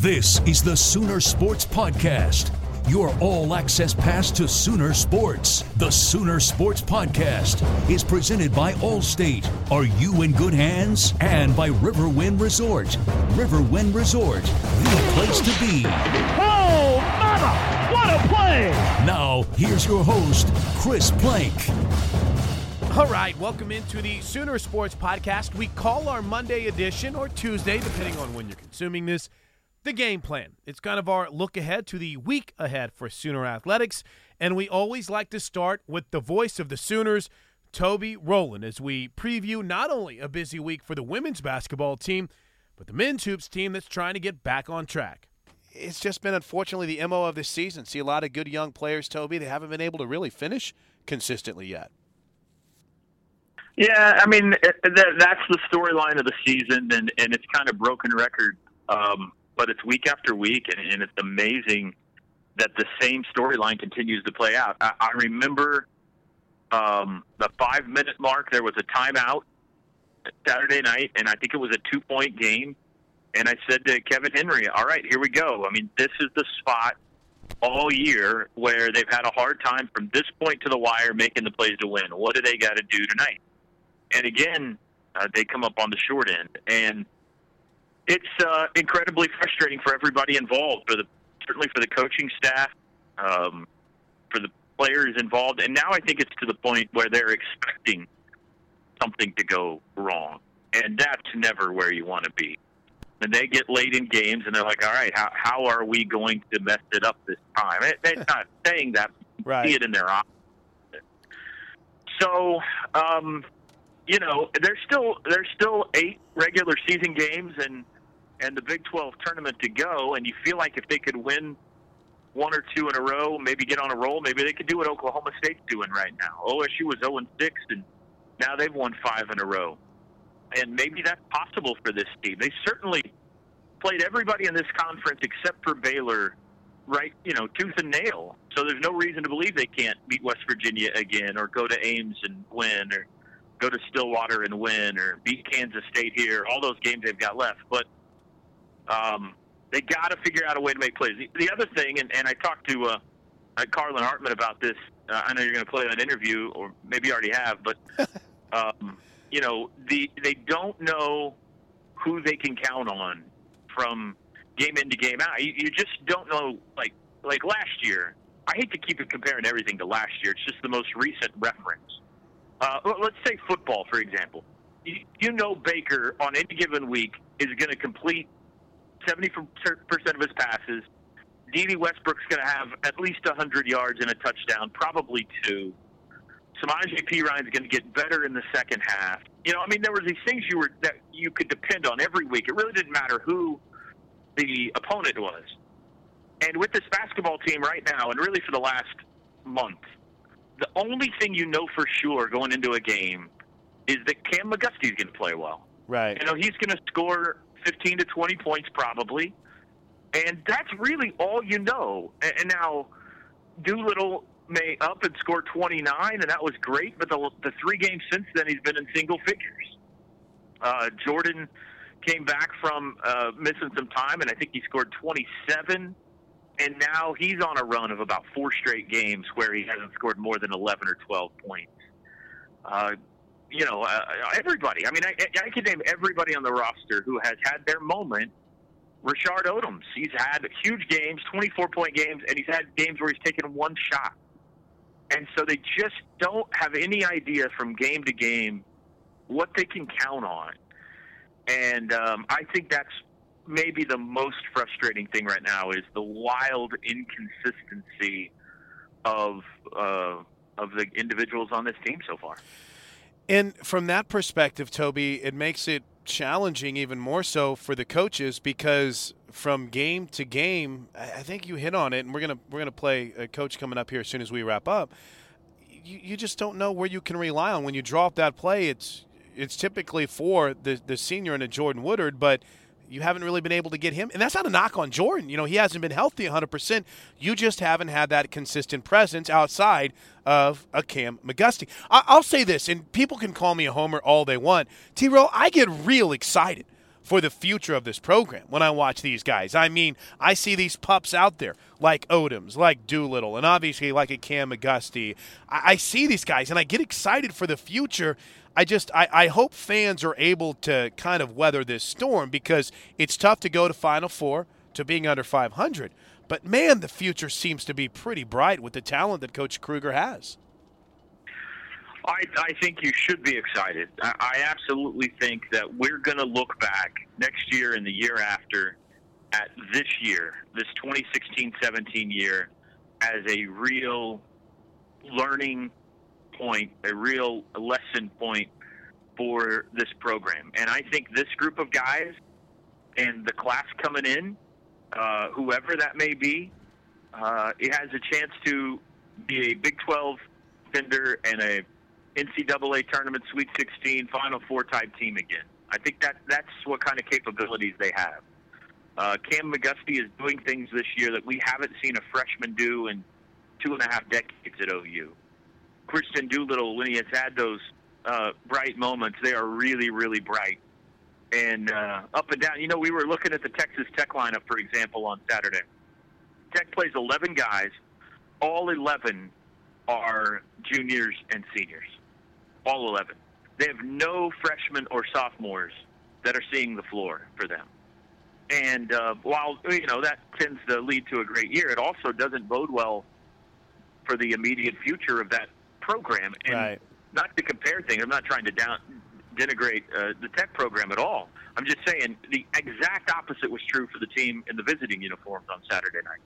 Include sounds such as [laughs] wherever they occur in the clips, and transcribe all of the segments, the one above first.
This is the Sooner Sports Podcast. Your all access pass to Sooner Sports. The Sooner Sports Podcast is presented by Allstate. Are you in good hands? And by Riverwind Resort. Riverwind Resort, the place to be. Oh, mama! What a play! Now, here's your host, Chris Plank. All right, welcome into the Sooner Sports Podcast. We call our Monday edition or Tuesday, depending on when you're consuming this, the game plan. It's kind of our look ahead to the week ahead for Sooner Athletics. And we always like to start with the voice of the Sooners, Toby Rowland, as we preview not only a busy week for the women's basketball team, but the men's hoops team that's trying to get back on track. It's just been unfortunately the MO of this season. See a lot of good young players, Toby. They haven't been able to really finish consistently yet. Yeah, I mean that, that's the storyline of the season, and and it's kind of broken record. Um, but it's week after week, and, and it's amazing that the same storyline continues to play out. I, I remember um, the five minute mark. There was a timeout Saturday night, and I think it was a two point game. And I said to Kevin Henry, "All right, here we go. I mean, this is the spot." all year where they've had a hard time from this point to the wire making the plays to win. What do they got to do tonight? And again, uh, they come up on the short end, and it's uh, incredibly frustrating for everybody involved. For the certainly for the coaching staff, um, for the players involved, and now I think it's to the point where they're expecting something to go wrong, and that's never where you want to be. And they get late in games, and they're like, "All right, how how are we going to mess it up this time?" It, they're not [laughs] saying that. Right. See it in their eyes. So, um, you know, there's still there's still eight regular season games and and the Big 12 tournament to go, and you feel like if they could win one or two in a row, maybe get on a roll, maybe they could do what Oklahoma State's doing right now. OSU was 0 6, and now they've won five in a row, and maybe that's possible for this team. They certainly played everybody in this conference except for Baylor, right? You know, tooth and nail. So there's no reason to believe they can't beat West Virginia again, or go to Ames and win, or go to Stillwater and win, or beat Kansas State here. All those games they've got left, but um, they got to figure out a way to make plays. The, the other thing, and, and I talked to uh, uh, Carlin Hartman about this. Uh, I know you're going to play that interview, or maybe you already have, but [laughs] um, you know, the they don't know who they can count on from game in to game out. You, you just don't know. Like like last year, I hate to keep it comparing everything to last year. It's just the most recent reference. Uh, let's say football, for example. You, you know Baker on any given week is going to complete 70% of his passes. Dede Westbrook's going to have at least 100 yards and a touchdown, probably two. Samaje Perine's going to get better in the second half. You know, I mean, there were these things you were that you could depend on every week. It really didn't matter who the opponent was. And with this basketball team right now, and really for the last month, the only thing you know for sure going into a game is that Cam McGusty's going to play well. Right. You know, he's going to score 15 to 20 points probably. And that's really all you know. And now, Doolittle may up and score 29, and that was great. But the, the three games since then, he's been in single figures. Uh, Jordan came back from uh, missing some time, and I think he scored 27. And now he's on a run of about four straight games where he hasn't scored more than 11 or 12 points. Uh, you know, uh, everybody. I mean, I, I can name everybody on the roster who has had their moment. Rashard Odomes, he's had huge games, 24 point games, and he's had games where he's taken one shot. And so they just don't have any idea from game to game what they can count on. And um, I think that's maybe the most frustrating thing right now is the wild inconsistency of uh, of the individuals on this team so far. And from that perspective, Toby, it makes it challenging even more so for the coaches because from game to game, I think you hit on it, and we're gonna we're gonna play a coach coming up here as soon as we wrap up. You, you just don't know where you can rely on when you draw up that play. It's it's typically for the the senior and a Jordan Woodard, but you haven't really been able to get him. And that's not a knock on Jordan. You know, he hasn't been healthy 100%. You just haven't had that consistent presence outside of a Cam McGusty. I- will say this, and people can call me a homer all they want. T Row, I get real excited for the future of this program when I watch these guys. I mean, I see these pups out there like Odomes, like Doolittle, and obviously like a Cam McGusty. I, I see these guys and I get excited for the future. I just I, I hope fans are able to kind of weather this storm because it's tough to go to Final Four to being under 500. But man, the future seems to be pretty bright with the talent that Coach Kruger has. I, I think you should be excited. I, I absolutely think that we're going to look back next year and the year after at this year, this 2016 17 year, as a real learning point, a real lesson point for this program. And I think this group of guys and the class coming in, uh, whoever that may be, uh, it has a chance to be a Big 12 fender and a NCAA tournament, Sweet 16, Final Four type team again. I think that that's what kind of capabilities they have. Uh, Cam McGusty is doing things this year that we haven't seen a freshman do in two and a half decades at OU. Kristian Doolittle, when he has had those uh, bright moments, they are really, really bright. And uh, up and down, you know, we were looking at the Texas Tech lineup, for example, on Saturday. Tech plays 11 guys. All 11 are juniors and seniors. All 11. They have no freshmen or sophomores that are seeing the floor for them. And uh, while you know that tends to lead to a great year, it also doesn't bode well for the immediate future of that program. And right. not to compare things, I'm not trying to down denigrate uh, the tech program at all. I'm just saying the exact opposite was true for the team in the visiting uniforms on Saturday night.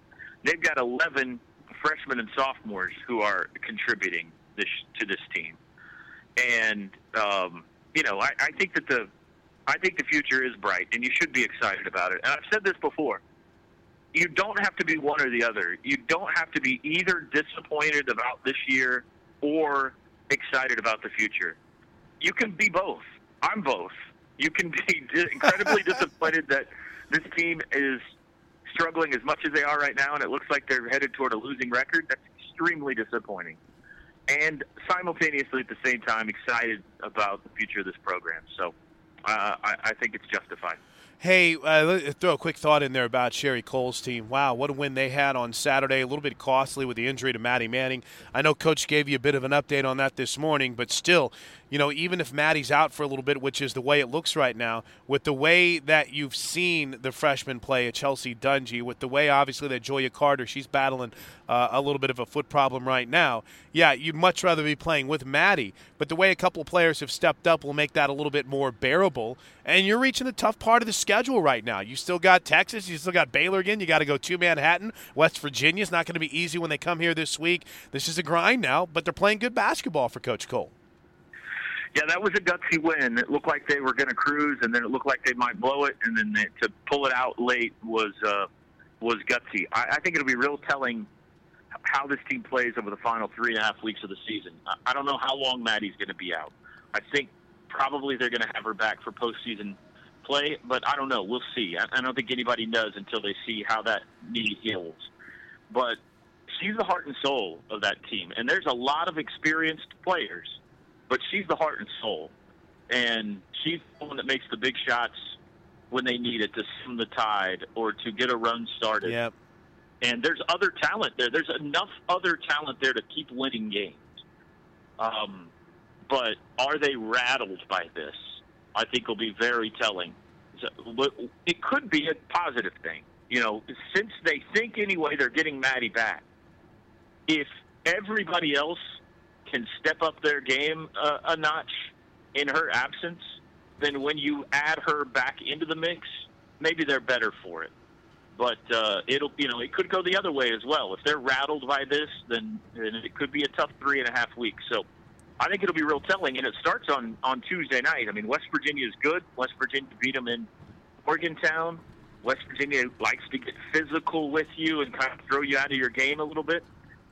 They've got 11 freshmen and sophomores who are contributing this to this team, and um, you know I, I think that the I think the future is bright, and you should be excited about it. And I've said this before. You don't have to be one or the other. You don't have to be either disappointed about this year or excited about the future. You can be both. I'm both. You can be [laughs] incredibly [laughs] disappointed that this team is struggling as much as they are right now, and it looks like they're headed toward a losing record. That's extremely disappointing. And simultaneously, at the same time, excited about the future of this program. So uh, I, I think it's justified. Hey, uh, throw a quick thought in there about Sherri Coale's team. Wow, what a win they had on Saturday. A little bit costly with the injury to Maddie Manning. I know Coach gave you a bit of an update on that this morning, but still, you know, even if Maddie's out for a little bit, which is the way it looks right now, with the way that you've seen the freshman play at Chelsea Dungee, with the way obviously that Gioya Carter, she's battling uh, a little bit of a foot problem right now. Yeah, you'd much rather be playing with Maddie, but the way a couple players have stepped up will make that a little bit more bearable. And you're reaching the tough part of the schedule right now. You still got Texas, you still got Baylor again. You got to go to Manhattan. West Virginia's not going to be easy when they come here this week. This is a grind now, but they're playing good basketball for Coach Coale. Yeah, that was a gutsy win. It looked like they were going to cruise, and then it looked like they might blow it, and then they, to pull it out late was uh, was gutsy. I, I think it'll be real telling how this team plays over the final three and a half weeks of the season. I, don't know how long Maddie's going to be out. I think probably they're going to have her back for postseason play, but I don't know. We'll see. I, I don't think anybody knows until they see how that knee heals. But she's the heart and soul of that team, and there's a lot of experienced players but she's the heart and soul, and she's the one that makes the big shots when they need it to stem the tide or to get a run started. Yep. And there's other talent there. There's enough other talent there to keep winning games. Um, but are they rattled by this? I think will be very telling. It could be a positive thing. You know, since they think anyway they're getting Maddie back. If everybody else can step up their game uh, a notch in her absence, then when you add her back into the mix, maybe they're better for it. But uh, it'll, you know, it could go the other way as well. If they're rattled by this, then, then it could be a tough three and a half weeks. So I think it'll be real telling, and it starts on on Tuesday night. I mean, West Virginia is good. West Virginia beat them in Morgantown. West Virginia likes to get physical with you and kind of throw you out of your game a little bit.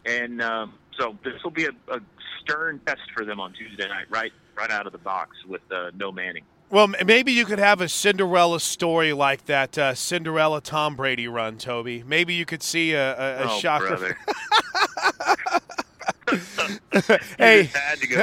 And um, so this will be a, a stern test for them on Tuesday night, right, right out of the box with uh, no Manning. Well, maybe you could have a Cinderella story like that uh, Cinderella Tom Brady run, Toby. Maybe you could see a, a, a oh, shocker. [laughs] [laughs] hey,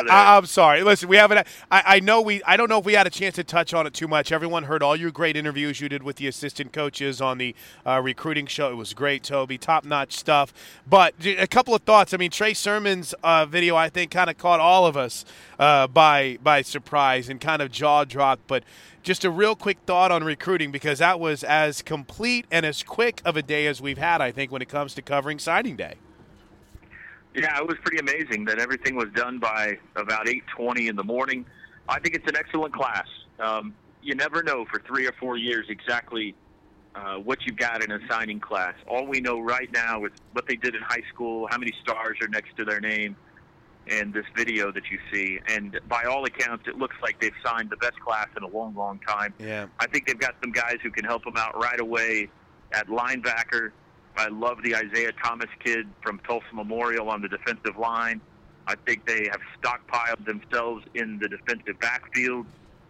I, am sorry. Listen, we haven't. I, I know we. I don't know if we had a chance to touch on it too much. Everyone heard all your great interviews you did with the assistant coaches on the uh, recruiting show. It was great, Toby. Top notch stuff. But a couple of thoughts. I mean, Trey Sermon's uh, video, I think, kind of caught all of us uh, by by surprise and kind of jaw dropped. But just a real quick thought on recruiting because that was as complete and as quick of a day as we've had. I think when it comes to covering signing day. Yeah, it was pretty amazing that everything was done by about 8:20 in the morning. I think it's an excellent class. Um, you never know for three or four years exactly uh, what you've got in a signing class. All we know right now is what they did in high school, how many stars are next to their name, and this video that you see. And by all accounts, it looks like they've signed the best class in a long, long time. Yeah. I think they've got some guys who can help them out right away at linebacker. I love the Isaiah Thomas kid from Tulsa Memorial on the defensive line. I think they have stockpiled themselves in the defensive backfield.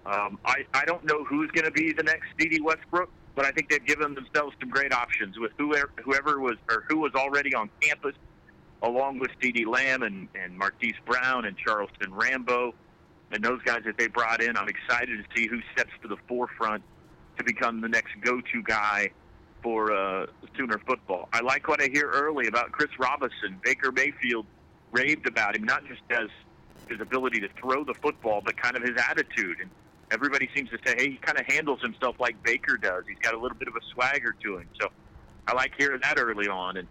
Um, I, I don't know who's going to be the next Dede Westbrook, but I think they've given themselves some great options with whoever, whoever was or who was already on campus, along with CeeDee Lamb and, and Marquise Brown and Charleston Rambo and those guys that they brought in. I'm excited to see who steps to the forefront to become the next go-to guy for uh, Sooner football. I like what I hear early about Chris Robinson. Baker Mayfield raved about him, not just as his ability to throw the football, but kind of his attitude. And everybody seems to say, hey, he kind of handles himself like Baker does. He's got a little bit of a swagger to him. So I like hearing that early on. And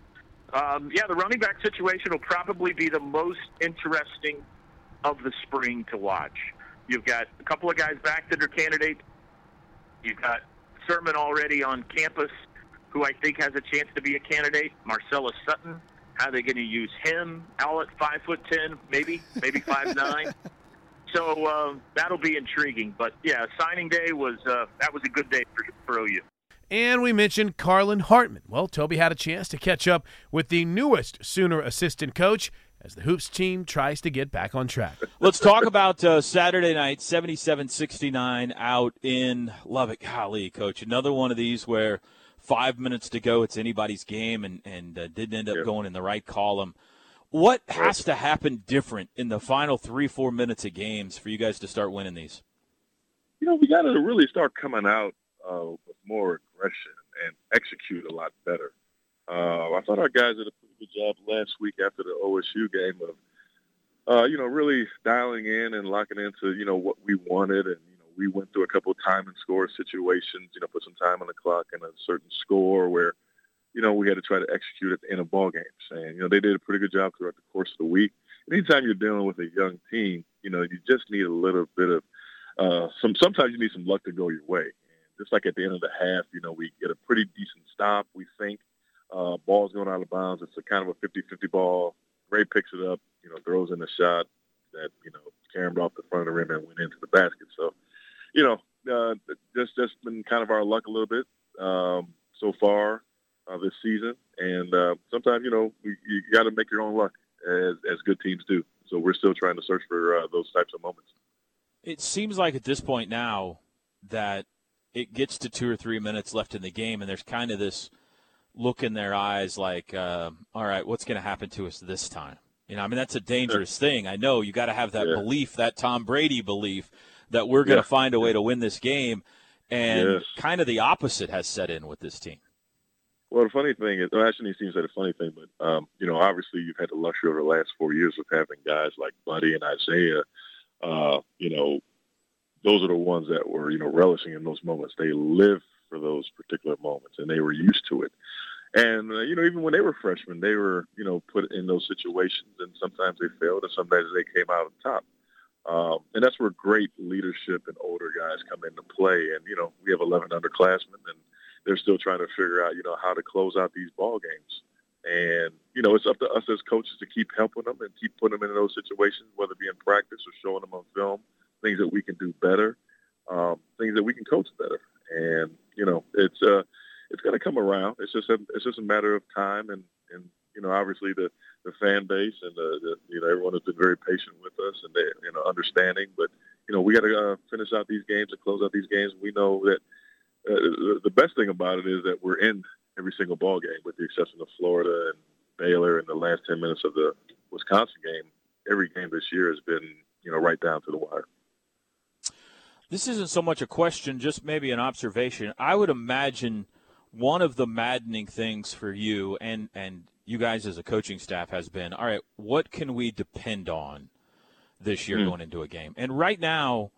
um, yeah, the running back situation will probably be the most interesting of the spring to watch. You've got a couple of guys back that are candidates. You've got Sermon already on campus who I think has a chance to be a candidate, Marcelias Sutton. How are they going to use him? All at five foot ten, maybe, maybe five [laughs] nine. So uh, that'll be intriguing. But yeah, signing day was uh, that was a good day for, for OU. And we mentioned Carlin Hartman. Well, Toby had a chance to catch up with the newest Sooner assistant coach as the Hoops team tries to get back on track. [laughs] Let's talk about uh, Saturday night, 77 69 out in Lubbock. Golly, coach. Another one of these where five minutes to go. It's anybody's game, and and uh, didn't end up going in the right column. What has to happen different in the final three four minutes of games for you guys to start winning these? You know, we got to really start coming out uh, with more aggression and execute a lot better. Uh, I thought our guys did a pretty good job last week after the OSU game of, uh, you know, really dialing in and locking into, you know, what we wanted and we went through a couple of time and score situations, you know, put some time on the clock and a certain score where, you know, we had to try to execute at the end of ball games. And, you know, they did a pretty good job throughout the course of the week. Anytime you're dealing with a young team, you know, you just need a little bit of uh, some. Sometimes you need some luck to go your way. And just like at the end of the half, you know, we get a pretty decent stop. We think uh, ball's going out of bounds. It's a kind of a 50-50 ball. Ray picks it up, you know, throws in a shot that you know caromed off the front of the rim and went into the basket. So, you know, uh, just just been kind of our luck a little bit um, so far uh, this season. And uh, sometimes, you know, we, you got to make your own luck as as good teams do. So we're still trying to search for uh, those types of moments. It seems like at this point now that it gets to two or three minutes left in the game, and there's kind of this look in their eyes like, uh, all right, what's going to happen to us this time? You know, I mean, that's a dangerous thing. I know you got to have that yeah. belief, that Tom Brady belief, that we're going to yeah. find a way to win this game. And yes. kind of the opposite has set in with this team. Well, the funny thing is, well, actually, it seems like a funny thing, but um, you know, obviously, you've had the luxury over the last four years of having guys like Buddy and Isaiah. Uh, you know, those are the ones that were you know relishing in those moments. They live for those particular moments, and they were used to it. And uh, you know, even when they were freshmen, they were you know put in those situations, and sometimes they failed, and sometimes they came out on top. Um, and that's where great leadership and older guys come into play. And you know, we have 11 underclassmen, and they're still trying to figure out, you know, how to close out these ball games. And you know, it's up to us as coaches to keep helping them and keep putting them in those situations, whether it be in practice or showing them on film things that we can do better, um, things that we can coach better. And you know, it's uh, it's going to come around. It's just a it's just a matter of time, and and you know, obviously the the fan base and the, the you know everyone has been very patient with us and they you know understanding. But you know, we got to uh, finish out these games and close out these games. We know that uh, the best thing about it is that we're in every single ball game, with the exception of Florida and Baylor in the last ten minutes of the Wisconsin game. Every game this year has been you know right down to the wire. This isn't so much a question, just maybe an observation. I would imagine one of the maddening things for you and and you guys as a coaching staff has been all right what can we depend on this year mm. going into a game? And right now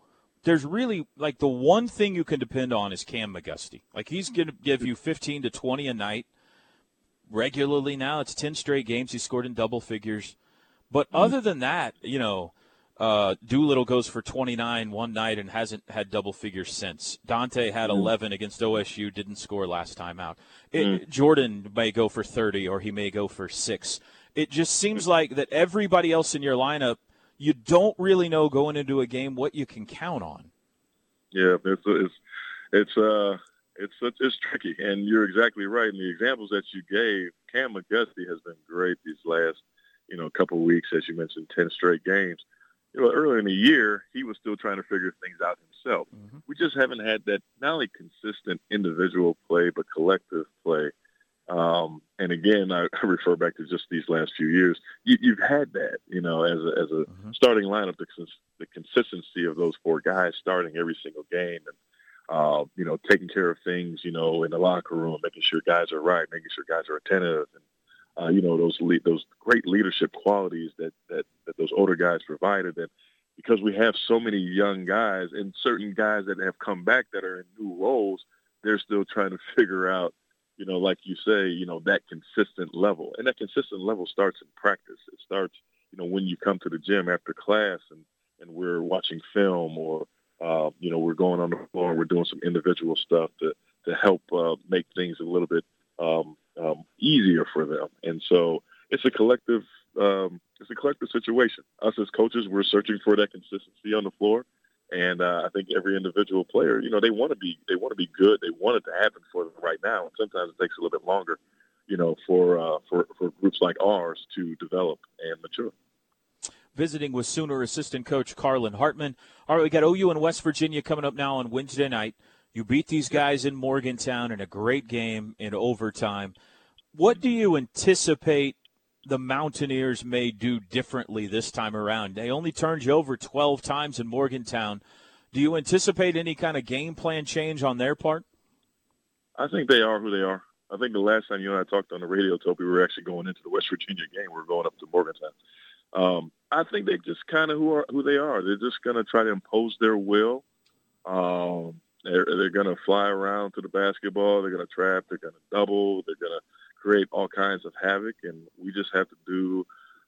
there's really like the one thing you can depend on is cam mcgusty. Like he's going to give you 15 to 20 a night regularly now. It's 10 straight games. He scored in double figures. But mm. other than that you know uh, Doolittle goes for 29 one night and hasn't had double figures since. Dante had mm. 11 against OSU, didn't score last time out. It, mm. Jordan may go for 30 or he may go for six. It just seems like that everybody else in your lineup, you don't really know going into a game what you can count on. Yeah, it's it's it's uh it's it's tricky, and you're exactly right. And the examples that you gave, Cam McGusty has been great these last you know couple weeks, as you mentioned, 10 straight games you know, earlier in the year, he was still trying to figure things out himself. Mm-hmm. We just haven't had that not only consistent individual play, but collective play. Um, and again, I, [laughs] I refer back to just these last few years. You, have had that, you know, as a, as a mm-hmm. starting lineup, the, the consistency of those four guys starting every single game and, uh, you know, taking care of things, you know, in the locker room, making sure guys are right, making sure guys are attentive and, uh, you know those le- those great leadership qualities that, that that those older guys provided. And because we have so many young guys and certain guys that have come back that are in new roles, they're still trying to figure out, you know, like you say, you know, that consistent level. And that consistent level starts in practice. It starts, you know, when you come to the gym after class and and we're watching film or uh, you know we're going on the floor and we're doing some individual stuff to to help uh, make things a little bit um, um, easier for them. And so it's a collective um, it's a collective situation. Us as coaches, we're searching for that consistency on the floor, and uh, I think every individual player, you know, they want to be they want to be good. They want it to happen for them right now. And sometimes it takes a little bit longer, you know, for uh, for for groups like ours to develop and mature. Visiting with Sooner assistant coach Carlin Hartman. All right, we got OU and West Virginia coming up now on Wednesday night. You beat these guys in Morgantown in a great game in overtime. What do you anticipate the Mountaineers may do differently this time around? They only turned you over 12 times in Morgantown. Do you anticipate any kind of game plan change on their part? I think they are who they are. I think the last time you and I talked on the radio, Toby, we were actually going into the West Virginia game. We are going up to Morgantown. Um, I think they just kind of who are who they are. They're just going to try to impose their will. Um, they're, they're going to fly around to the basketball. They're going to trap. They're going to double. They're going to create all kinds of havoc, and we just have to do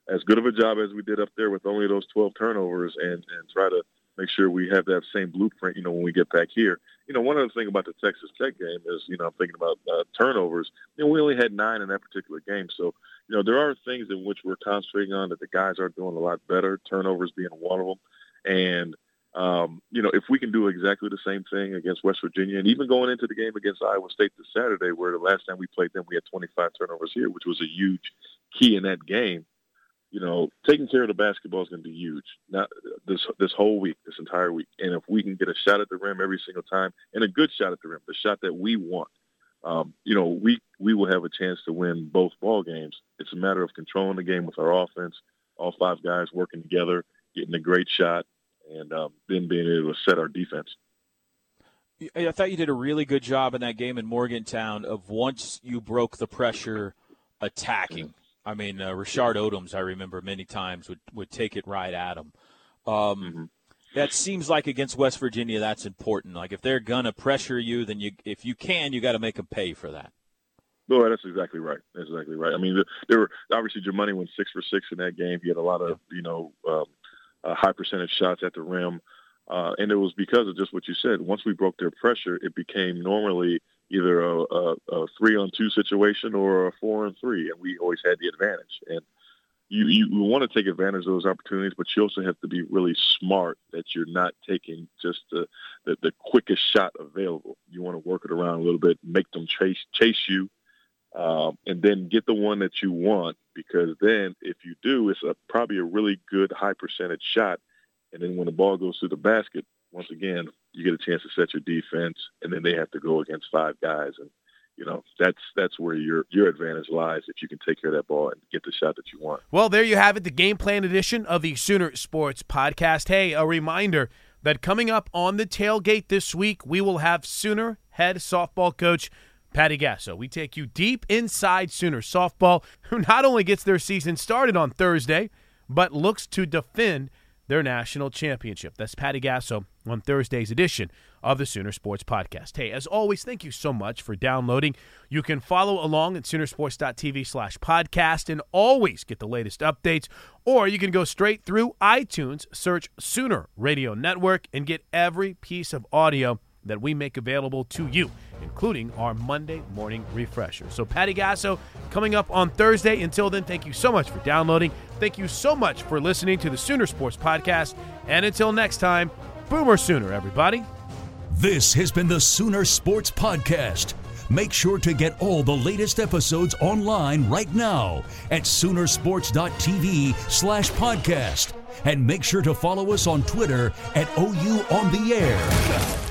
as good of a job as we did up there with only those 12 turnovers and, and try to make sure we have that same blueprint, you know, when we get back here. You know, one other thing about the Texas Tech game is, you know, I'm thinking about uh, turnovers. You know, we only had nine in that particular game. So, you know, there are things in which we're concentrating on that the guys are doing a lot better, turnovers being one of them. And, um, you know, if we can do exactly the same thing against West Virginia and even going into the game against Iowa State this Saturday, where the last time we played them, we had 25 turnovers here, which was a huge key in that game you know, taking care of the basketball is going to be huge. Not this this whole week, this entire week. And if we can get a shot at the rim every single time, and a good shot at the rim, the shot that we want, um, you know, we we will have a chance to win both ball games. It's a matter of controlling the game with our offense, all five guys working together, getting a great shot, and um, then being able to set our defense. I thought you did a really good job in that game in Morgantown of once you broke the pressure, attacking. I mean, uh, Rashard Odomes, I remember many times would, would take it right at him. Um, mm-hmm. That seems like against West Virginia, that's important. Like if they're gonna pressure you, then you, if you can, you got to make them pay for that. No, that's exactly right. That's exactly right. I mean, there were obviously Jamuni went six for six in that game. He had a lot of you know um, uh, high percentage shots at the rim, uh, and it was because of just what you said. Once we broke their pressure, it became normally either a, a, a three on two situation or a four on three, and we always had the advantage. And you, you want to take advantage of those opportunities, but you also have to be really smart that you're not taking just the, the, the quickest shot available. You want to work it around a little bit, make them chase chase you, um, and then get the one that you want. Because then, if you do, it's a, probably a really good high percentage shot. And then when the ball goes through the basket, once again, you get a chance to set your defense, and then they have to go against five guys, and you know that's that's where your your advantage lies if you can take care of that ball and get the shot that you want. Well, there you have it, the game plan edition of the Sooner Sports Podcast. Hey, a reminder that coming up on the tailgate this week, we will have Sooner head softball coach. Patty Gasso. We take you deep inside Sooner softball, who not only gets their season started on Thursday, but looks to defend their national championship. That's Patty Gasso on Thursday's edition of the Sooner Sports Podcast. Hey, as always, thank you so much for downloading. You can follow along at Soonersports.tv slash podcast and always get the latest updates. Or you can go straight through iTunes, search Sooner Radio Network, and get every piece of audio that we make available to you, including our Monday morning refresher. So, Patty Gasso coming up on Thursday. Until then, thank you so much for downloading. Thank you so much for listening to the Sooner Sports Podcast. And until next time, Boomer Sooner, everybody. This has been the Sooner Sports Podcast. Make sure to get all the latest episodes online right now at Soonersports.tv slash podcast. And make sure to follow us on Twitter at OU On The Air. [laughs]